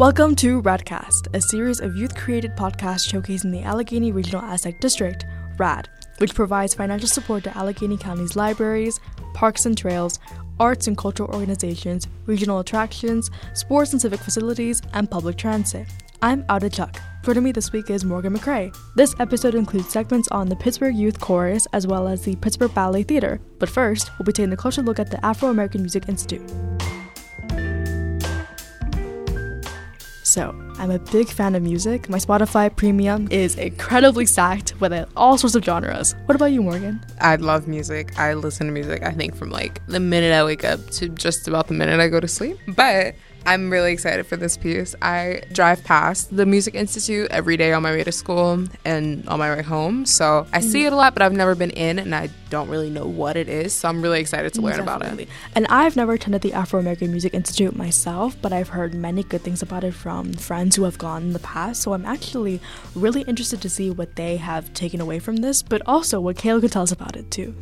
Welcome to RADcast, a series of youth created podcasts showcasing the Allegheny Regional Asset District, RAD, which provides financial support to Allegheny County's libraries, parks and trails, arts and cultural organizations, regional attractions, sports and civic facilities, and public transit. I'm Aura Chuck. Joining me this week is Morgan McCray. This episode includes segments on the Pittsburgh Youth Chorus as well as the Pittsburgh Ballet Theater. But first, we'll be taking a closer look at the Afro American Music Institute. So, I'm a big fan of music. My Spotify premium is incredibly stacked with all sorts of genres. What about you, Morgan? I love music. I listen to music, I think, from like the minute I wake up to just about the minute I go to sleep. But I'm really excited for this piece. I drive past the Music Institute every day on my way to school and on my way home. So I mm. see it a lot, but I've never been in and I don't really know what it is. So I'm really excited to learn Definitely. about it. And I've never attended the Afro American Music Institute myself, but I've heard many good things about it from friends who have gone in the past. So I'm actually really interested to see what they have taken away from this, but also what Kayla could tell us about it too.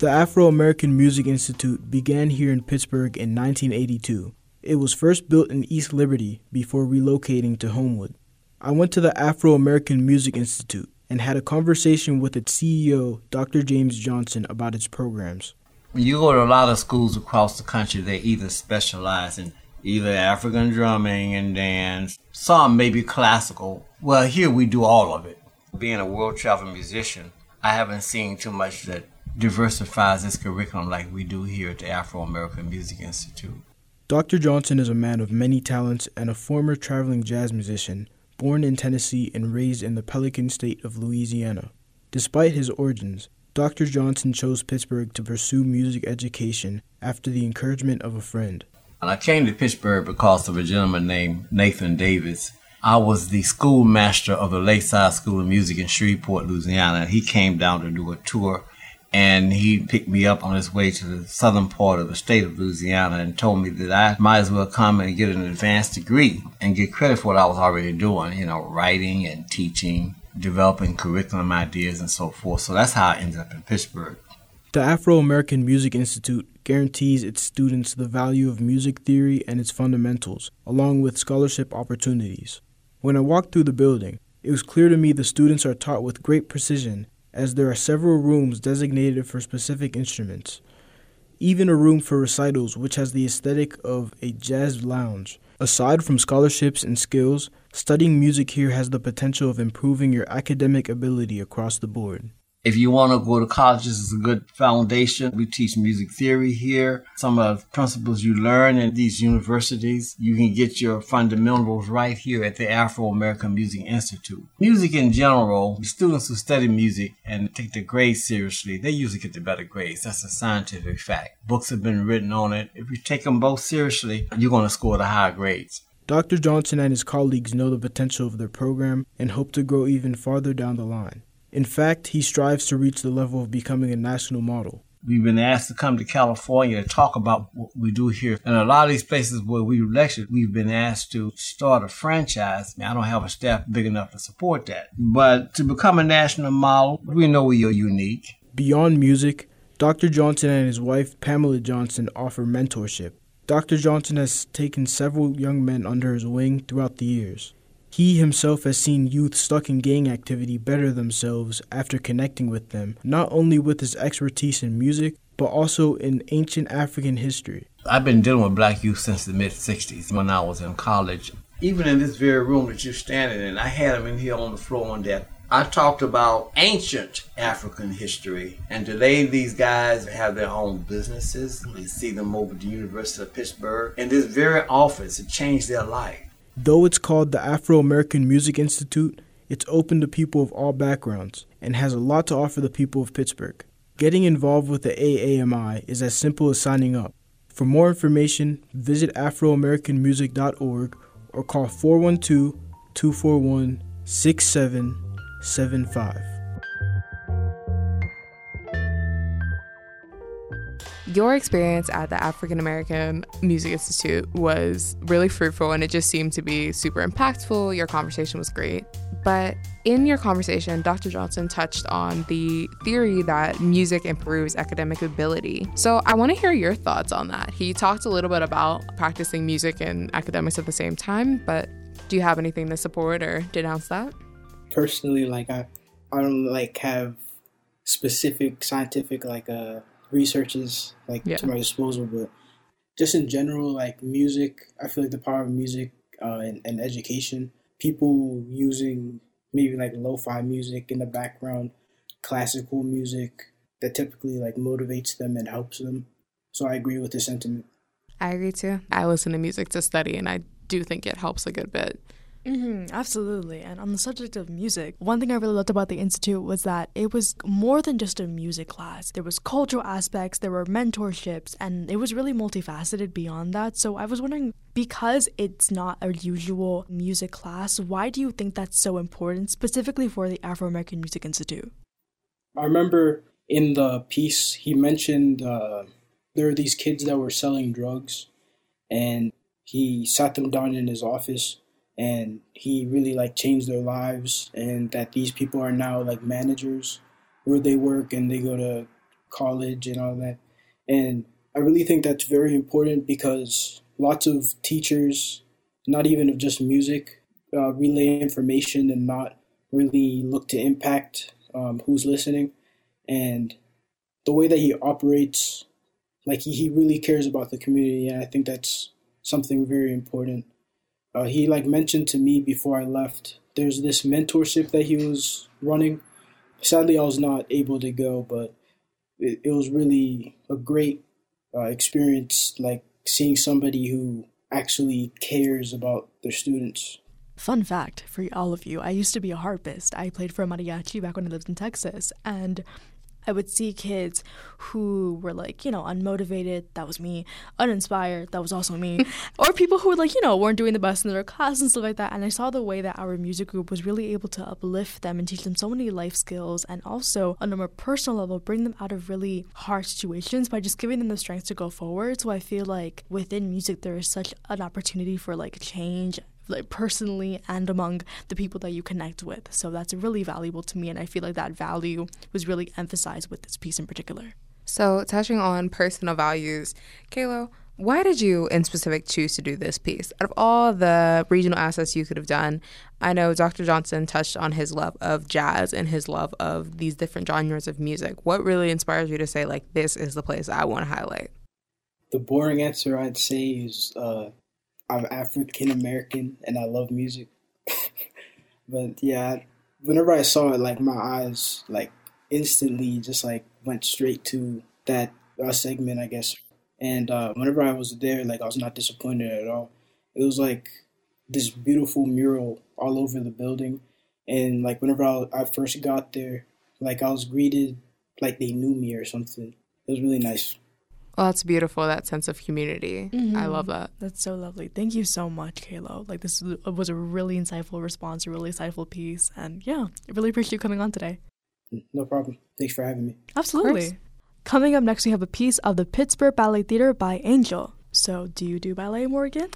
The Afro American Music Institute began here in Pittsburgh in 1982. It was first built in East Liberty before relocating to Homewood. I went to the Afro American Music Institute and had a conversation with its CEO, Dr. James Johnson, about its programs. You go to a lot of schools across the country, they either specialize in either African drumming and dance, some maybe classical. Well, here we do all of it. Being a world traveling musician, I haven't seen too much that diversifies its curriculum like we do here at the Afro American Music Institute. Dr. Johnson is a man of many talents and a former traveling jazz musician, born in Tennessee and raised in the Pelican state of Louisiana. Despite his origins, Dr. Johnson chose Pittsburgh to pursue music education after the encouragement of a friend. And I came to Pittsburgh because of a gentleman named Nathan Davis. I was the schoolmaster of the Lakeside School of Music in Shreveport, Louisiana, and he came down to do a tour and he picked me up on his way to the southern part of the state of Louisiana and told me that I might as well come and get an advanced degree and get credit for what I was already doing, you know, writing and teaching, developing curriculum ideas and so forth. So that's how I ended up in Pittsburgh. The Afro American Music Institute guarantees its students the value of music theory and its fundamentals, along with scholarship opportunities. When I walked through the building, it was clear to me the students are taught with great precision as there are several rooms designated for specific instruments. Even a room for recitals, which has the aesthetic of a jazz lounge. Aside from scholarships and skills, studying music here has the potential of improving your academic ability across the board. If you want to go to college, this is a good foundation. We teach music theory here. Some of the principles you learn in these universities, you can get your fundamentals right here at the Afro American Music Institute. Music in general, students who study music and take the grades seriously, they usually get the better grades. That's a scientific fact. Books have been written on it. If you take them both seriously, you're going to score the high grades. Dr. Johnson and his colleagues know the potential of their program and hope to grow even farther down the line. In fact, he strives to reach the level of becoming a national model. We've been asked to come to California to talk about what we do here. And a lot of these places where we lectured, we've been asked to start a franchise. I don't have a staff big enough to support that. But to become a national model, we know we are unique. Beyond music, Dr. Johnson and his wife, Pamela Johnson, offer mentorship. Dr. Johnson has taken several young men under his wing throughout the years. He himself has seen youth stuck in gang activity better themselves after connecting with them, not only with his expertise in music, but also in ancient African history. I've been dealing with black youth since the mid 60s when I was in college. Even in this very room that you're standing in, I had them in here on the floor one day. I talked about ancient African history, and today these guys have their own businesses. We see them over at the University of Pittsburgh, and this very office it changed their life. Though it's called the Afro American Music Institute, it's open to people of all backgrounds and has a lot to offer the people of Pittsburgh. Getting involved with the AAMI is as simple as signing up. For more information, visit afroamericanmusic.org or call 412 241 6775. Your experience at the African American Music Institute was really fruitful and it just seemed to be super impactful. Your conversation was great. But in your conversation, Dr. Johnson touched on the theory that music improves academic ability. So I want to hear your thoughts on that. He talked a little bit about practicing music and academics at the same time, but do you have anything to support or denounce that? Personally, like I, I don't like have specific scientific like uh researches like yeah. to my disposal, but just in general, like music, I feel like the power of music uh, and, and education people using maybe like lo-fi music in the background, classical music that typically like motivates them and helps them. So I agree with the sentiment. I agree too. I listen to music to study and I do think it helps a good bit. Mm-hmm, absolutely. And on the subject of music, one thing I really loved about the Institute was that it was more than just a music class. There was cultural aspects, there were mentorships, and it was really multifaceted beyond that. So I was wondering, because it's not a usual music class, why do you think that's so important, specifically for the Afro American Music Institute? I remember in the piece, he mentioned uh, there are these kids that were selling drugs, and he sat them down in his office and he really like changed their lives and that these people are now like managers where they work and they go to college and all that. And i really think that's very important because lots of teachers not even of just music uh, relay information and not really look to impact um, who's listening. And the way that he operates like he, he really cares about the community and i think that's something very important uh, he like mentioned to me before I left. There's this mentorship that he was running. Sadly, I was not able to go, but it, it was really a great uh, experience. Like seeing somebody who actually cares about their students. Fun fact for all of you I used to be a harpist. I played for a mariachi back when I lived in Texas. And I would see kids who were like, you know, unmotivated, that was me, uninspired, that was also me, or people who were like, you know, weren't doing the best in their class and stuff like that. And I saw the way that our music group was really able to uplift them and teach them so many life skills and also on a more personal level bring them out of really hard situations by just giving them the strength to go forward. So I feel like within music there is such an opportunity for like change like personally and among the people that you connect with. So that's really valuable to me, and I feel like that value was really emphasized with this piece in particular. So touching on personal values, Kalo, why did you in specific choose to do this piece? Out of all the regional assets you could have done, I know Dr. Johnson touched on his love of jazz and his love of these different genres of music. What really inspires you to say, like, this is the place I want to highlight? The boring answer I'd say is uh, I'm African American and I love music. but yeah, whenever I saw it, like my eyes like instantly just like went straight to that uh, segment, I guess. And uh, whenever I was there, like I was not disappointed at all. It was like this beautiful mural all over the building, and like whenever I, I first got there, like I was greeted like they knew me or something. It was really nice. Well, that's beautiful. That sense of community. Mm-hmm. I love that. That's so lovely. Thank you so much, Kalo. Like this was a really insightful response, a really insightful piece, and yeah, I really appreciate you coming on today. No problem. Thanks for having me. Absolutely. Coming up next, we have a piece of the Pittsburgh Ballet Theater by Angel. So, do you do ballet, Morgan?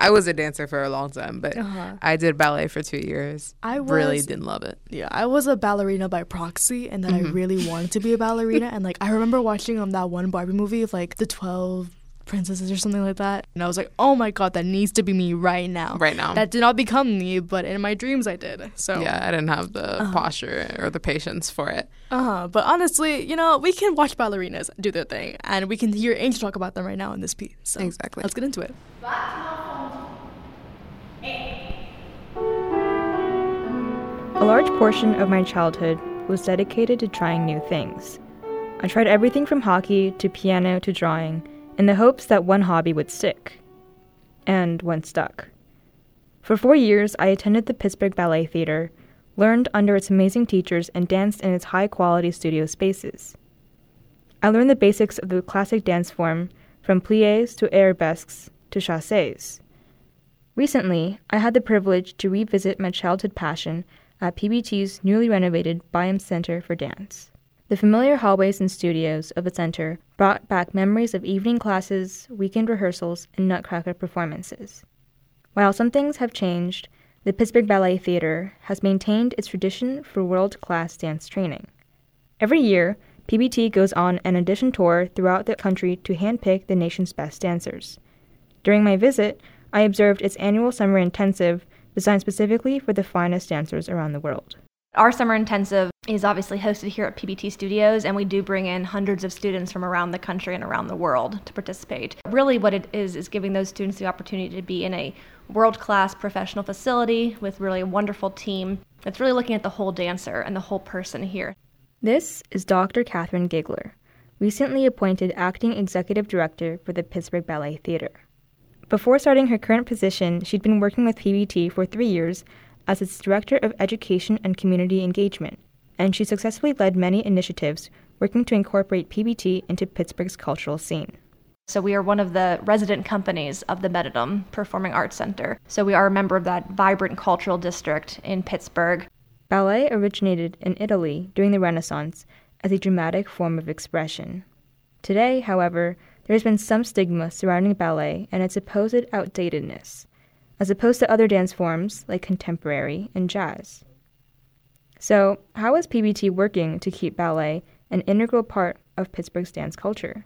I was a dancer for a long time, but uh-huh. I did ballet for two years. I was, really didn't love it. Yeah, I was a ballerina by proxy, and then mm-hmm. I really wanted to be a ballerina. and like, I remember watching um that one Barbie movie of like the twelve princesses or something like that, and I was like, oh my god, that needs to be me right now. Right now. That did not become me, but in my dreams I did. So yeah, I didn't have the uh-huh. posture or the patience for it. Uh huh. But honestly, you know, we can watch ballerinas do their thing, and we can hear Angel talk about them right now in this piece. So exactly. Let's get into it. A large portion of my childhood was dedicated to trying new things. I tried everything from hockey to piano to drawing in the hopes that one hobby would stick. And one stuck. For four years, I attended the Pittsburgh Ballet Theater, learned under its amazing teachers, and danced in its high quality studio spaces. I learned the basics of the classic dance form, from pliés to arabesques to chassés. Recently, I had the privilege to revisit my childhood passion at PBT's newly renovated Byham Center for Dance. The familiar hallways and studios of the center brought back memories of evening classes, weekend rehearsals, and nutcracker performances. While some things have changed, the Pittsburgh Ballet Theater has maintained its tradition for world class dance training. Every year, PBT goes on an audition tour throughout the country to handpick the nation's best dancers. During my visit, I observed its annual summer intensive designed specifically for the finest dancers around the world. Our summer intensive is obviously hosted here at PBT Studios, and we do bring in hundreds of students from around the country and around the world to participate. Really, what it is is giving those students the opportunity to be in a world class professional facility with really a wonderful team that's really looking at the whole dancer and the whole person here. This is Dr. Catherine Gigler, recently appointed acting executive director for the Pittsburgh Ballet Theater. Before starting her current position, she'd been working with PBT for three years as its Director of Education and Community Engagement, and she successfully led many initiatives working to incorporate PBT into Pittsburgh's cultural scene. So we are one of the resident companies of the Metadome Performing Arts Center. So we are a member of that vibrant cultural district in Pittsburgh. Ballet originated in Italy during the Renaissance as a dramatic form of expression. Today, however, there has been some stigma surrounding ballet and its supposed outdatedness, as opposed to other dance forms like contemporary and jazz. So, how is PBT working to keep ballet an integral part of Pittsburgh's dance culture?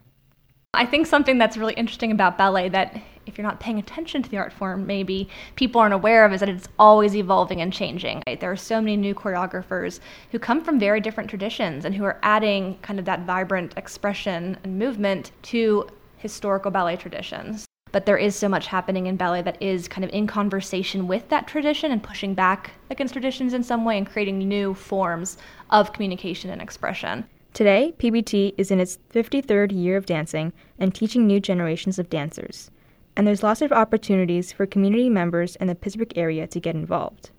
I think something that's really interesting about ballet that if you're not paying attention to the art form, maybe people aren't aware of is that it's always evolving and changing. Right? There are so many new choreographers who come from very different traditions and who are adding kind of that vibrant expression and movement to historical ballet traditions. But there is so much happening in ballet that is kind of in conversation with that tradition and pushing back against traditions in some way and creating new forms of communication and expression. Today, PBT is in its 53rd year of dancing and teaching new generations of dancers. And there's lots of opportunities for community members in the Pittsburgh area to get involved.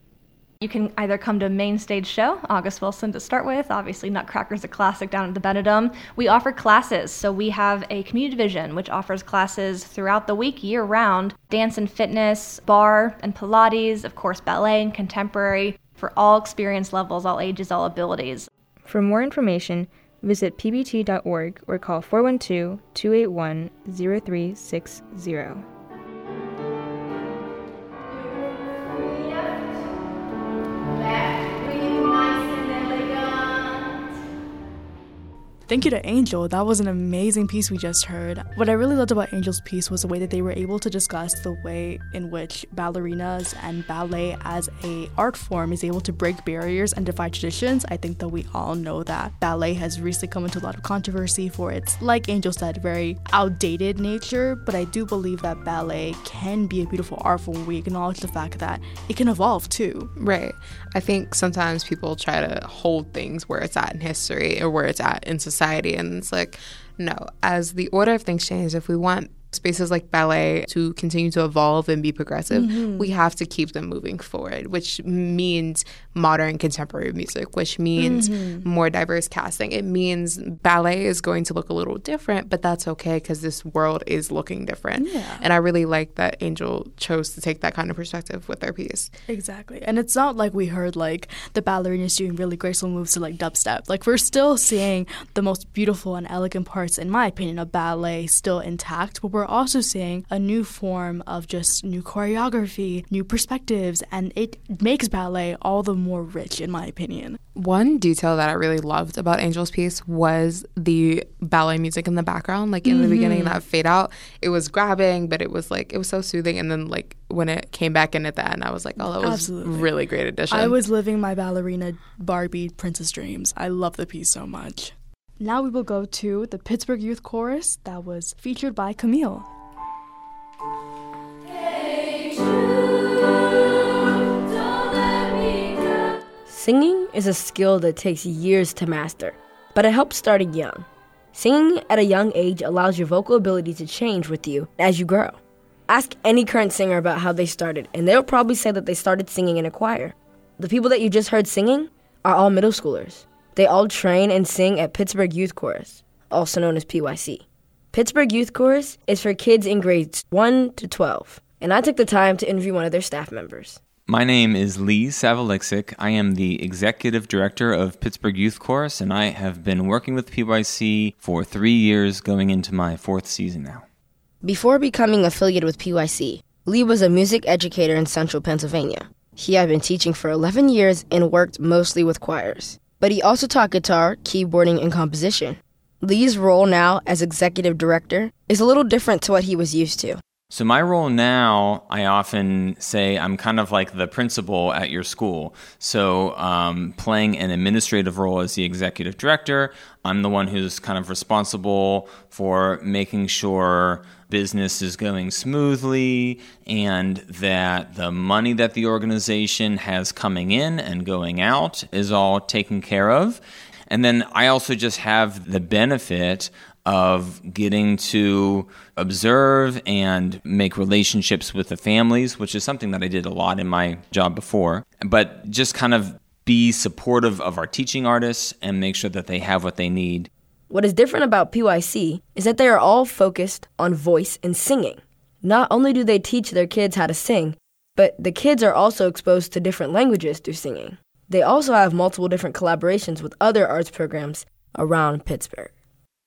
You can either come to a main stage show, August Wilson to start with. Obviously, Nutcracker's a classic down at the Benedum. We offer classes, so we have a community division which offers classes throughout the week, year round dance and fitness, barre and Pilates, of course, ballet and contemporary for all experience levels, all ages, all abilities. For more information, visit pbt.org or call 412 281 0360. Thank you to Angel. That was an amazing piece we just heard. What I really loved about Angel's piece was the way that they were able to discuss the way in which ballerinas and ballet as a art form is able to break barriers and defy traditions. I think that we all know that ballet has recently come into a lot of controversy for its, like Angel said, very outdated nature, but I do believe that ballet can be a beautiful art form. We acknowledge the fact that it can evolve too. Right. I think sometimes people try to hold things where it's at in history or where it's at in society society. And it's like, no, as the order of things change, if we want spaces like ballet to continue to evolve and be progressive, mm-hmm. we have to keep them moving forward, which means modern contemporary music, which means mm-hmm. more diverse casting. It means ballet is going to look a little different, but that's okay because this world is looking different. Yeah. And I really like that Angel chose to take that kind of perspective with their piece. Exactly. And it's not like we heard like the ballerinas doing really graceful moves to like dubstep. Like we're still seeing the most beautiful and elegant parts, in my opinion, of ballet still intact, but we're we're also seeing a new form of just new choreography, new perspectives, and it makes ballet all the more rich, in my opinion. One detail that I really loved about Angel's piece was the ballet music in the background. Like in mm-hmm. the beginning, that fade out, it was grabbing, but it was like, it was so soothing. And then, like, when it came back in at the end, I was like, oh, that was Absolutely. really great addition. I was living my ballerina Barbie princess dreams. I love the piece so much. Now we will go to the Pittsburgh Youth Chorus that was featured by Camille. Singing is a skill that takes years to master, but it helps starting young. Singing at a young age allows your vocal ability to change with you as you grow. Ask any current singer about how they started, and they'll probably say that they started singing in a choir. The people that you just heard singing are all middle schoolers. They all train and sing at Pittsburgh Youth Chorus, also known as PYC. Pittsburgh Youth Chorus is for kids in grades 1 to 12, and I took the time to interview one of their staff members. My name is Lee Savalixic. I am the executive director of Pittsburgh Youth Chorus, and I have been working with PYC for three years, going into my fourth season now. Before becoming affiliated with PYC, Lee was a music educator in central Pennsylvania. He had been teaching for 11 years and worked mostly with choirs. But he also taught guitar, keyboarding, and composition. Lee's role now as executive director is a little different to what he was used to. So, my role now, I often say I'm kind of like the principal at your school. So, um, playing an administrative role as the executive director, I'm the one who's kind of responsible for making sure business is going smoothly and that the money that the organization has coming in and going out is all taken care of. And then I also just have the benefit of getting to observe and make relationships with the families, which is something that I did a lot in my job before. But just kind of be supportive of our teaching artists and make sure that they have what they need. What is different about PYC is that they are all focused on voice and singing. Not only do they teach their kids how to sing, but the kids are also exposed to different languages through singing. They also have multiple different collaborations with other arts programs around Pittsburgh.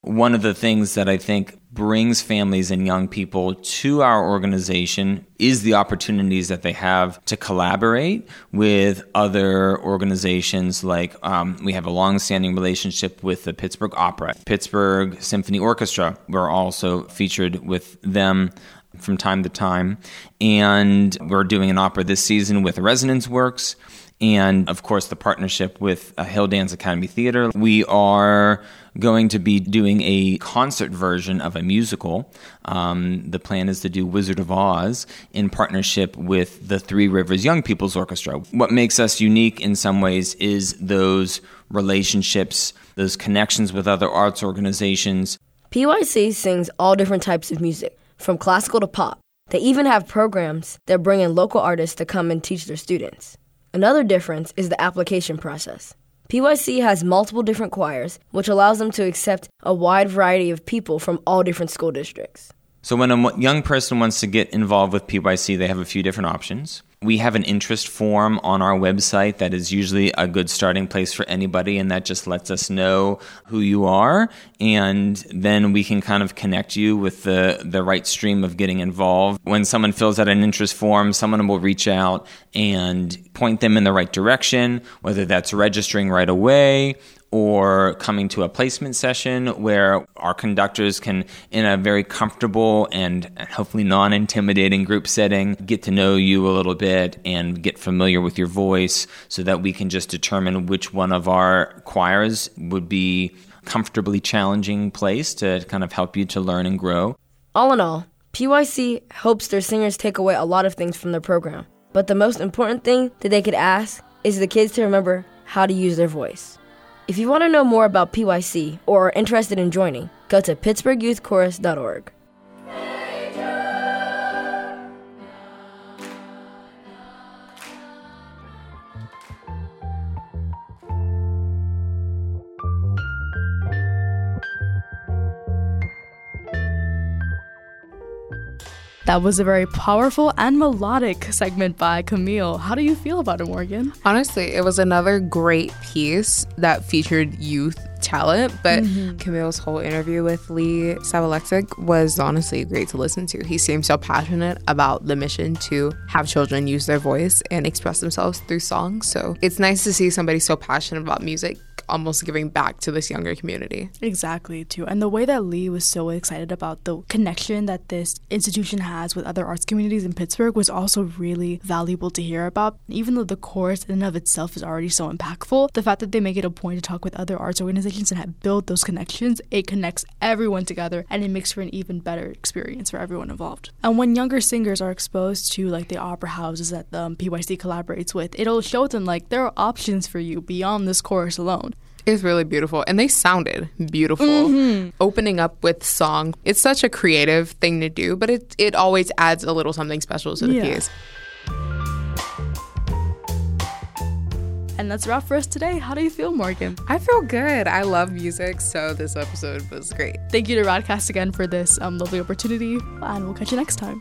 One of the things that I think brings families and young people to our organization is the opportunities that they have to collaborate with other organizations. Like um, we have a long-standing relationship with the Pittsburgh Opera, Pittsburgh Symphony Orchestra. We're also featured with them from time to time, and we're doing an opera this season with Resonance Works and of course the partnership with uh, Hill Dance Academy Theater. We are going to be doing a concert version of a musical. Um, the plan is to do Wizard of Oz in partnership with the Three Rivers Young People's Orchestra. What makes us unique in some ways is those relationships, those connections with other arts organizations. PYC sings all different types of music, from classical to pop. They even have programs that bring in local artists to come and teach their students. Another difference is the application process. PYC has multiple different choirs, which allows them to accept a wide variety of people from all different school districts. So, when a young person wants to get involved with PYC, they have a few different options. We have an interest form on our website that is usually a good starting place for anybody, and that just lets us know who you are. And then we can kind of connect you with the, the right stream of getting involved. When someone fills out an interest form, someone will reach out and point them in the right direction, whether that's registering right away or coming to a placement session where our conductors can, in a very comfortable and hopefully non intimidating group setting, get to know you a little bit and get familiar with your voice so that we can just determine which one of our choirs would be comfortably challenging place to kind of help you to learn and grow. All in all, PYC hopes their singers take away a lot of things from their program. But the most important thing that they could ask is the kids to remember how to use their voice. If you want to know more about PYC or are interested in joining, go to pittsburghyouthchorus.org. That was a very powerful and melodic segment by Camille. How do you feel about it, Morgan? Honestly, it was another great piece that featured youth talent, but mm-hmm. Camille's whole interview with Lee Savalexic was honestly great to listen to. He seemed so passionate about the mission to have children use their voice and express themselves through songs. So it's nice to see somebody so passionate about music almost giving back to this younger community. Exactly, too. And the way that Lee was so excited about the connection that this institution has with other arts communities in Pittsburgh was also really valuable to hear about. Even though the course in and of itself is already so impactful, the fact that they make it a point to talk with other arts organizations and have built those connections, it connects everyone together and it makes for an even better experience for everyone involved. And when younger singers are exposed to like the opera houses that the um, PYC collaborates with, it'll show them like there are options for you beyond this course alone. It's really beautiful. And they sounded beautiful. Mm-hmm. Opening up with song, it's such a creative thing to do, but it, it always adds a little something special to the yeah. piece. And that's wrap for us today. How do you feel, Morgan? I feel good. I love music, so this episode was great. Thank you to Radcast again for this um, lovely opportunity, and we'll catch you next time.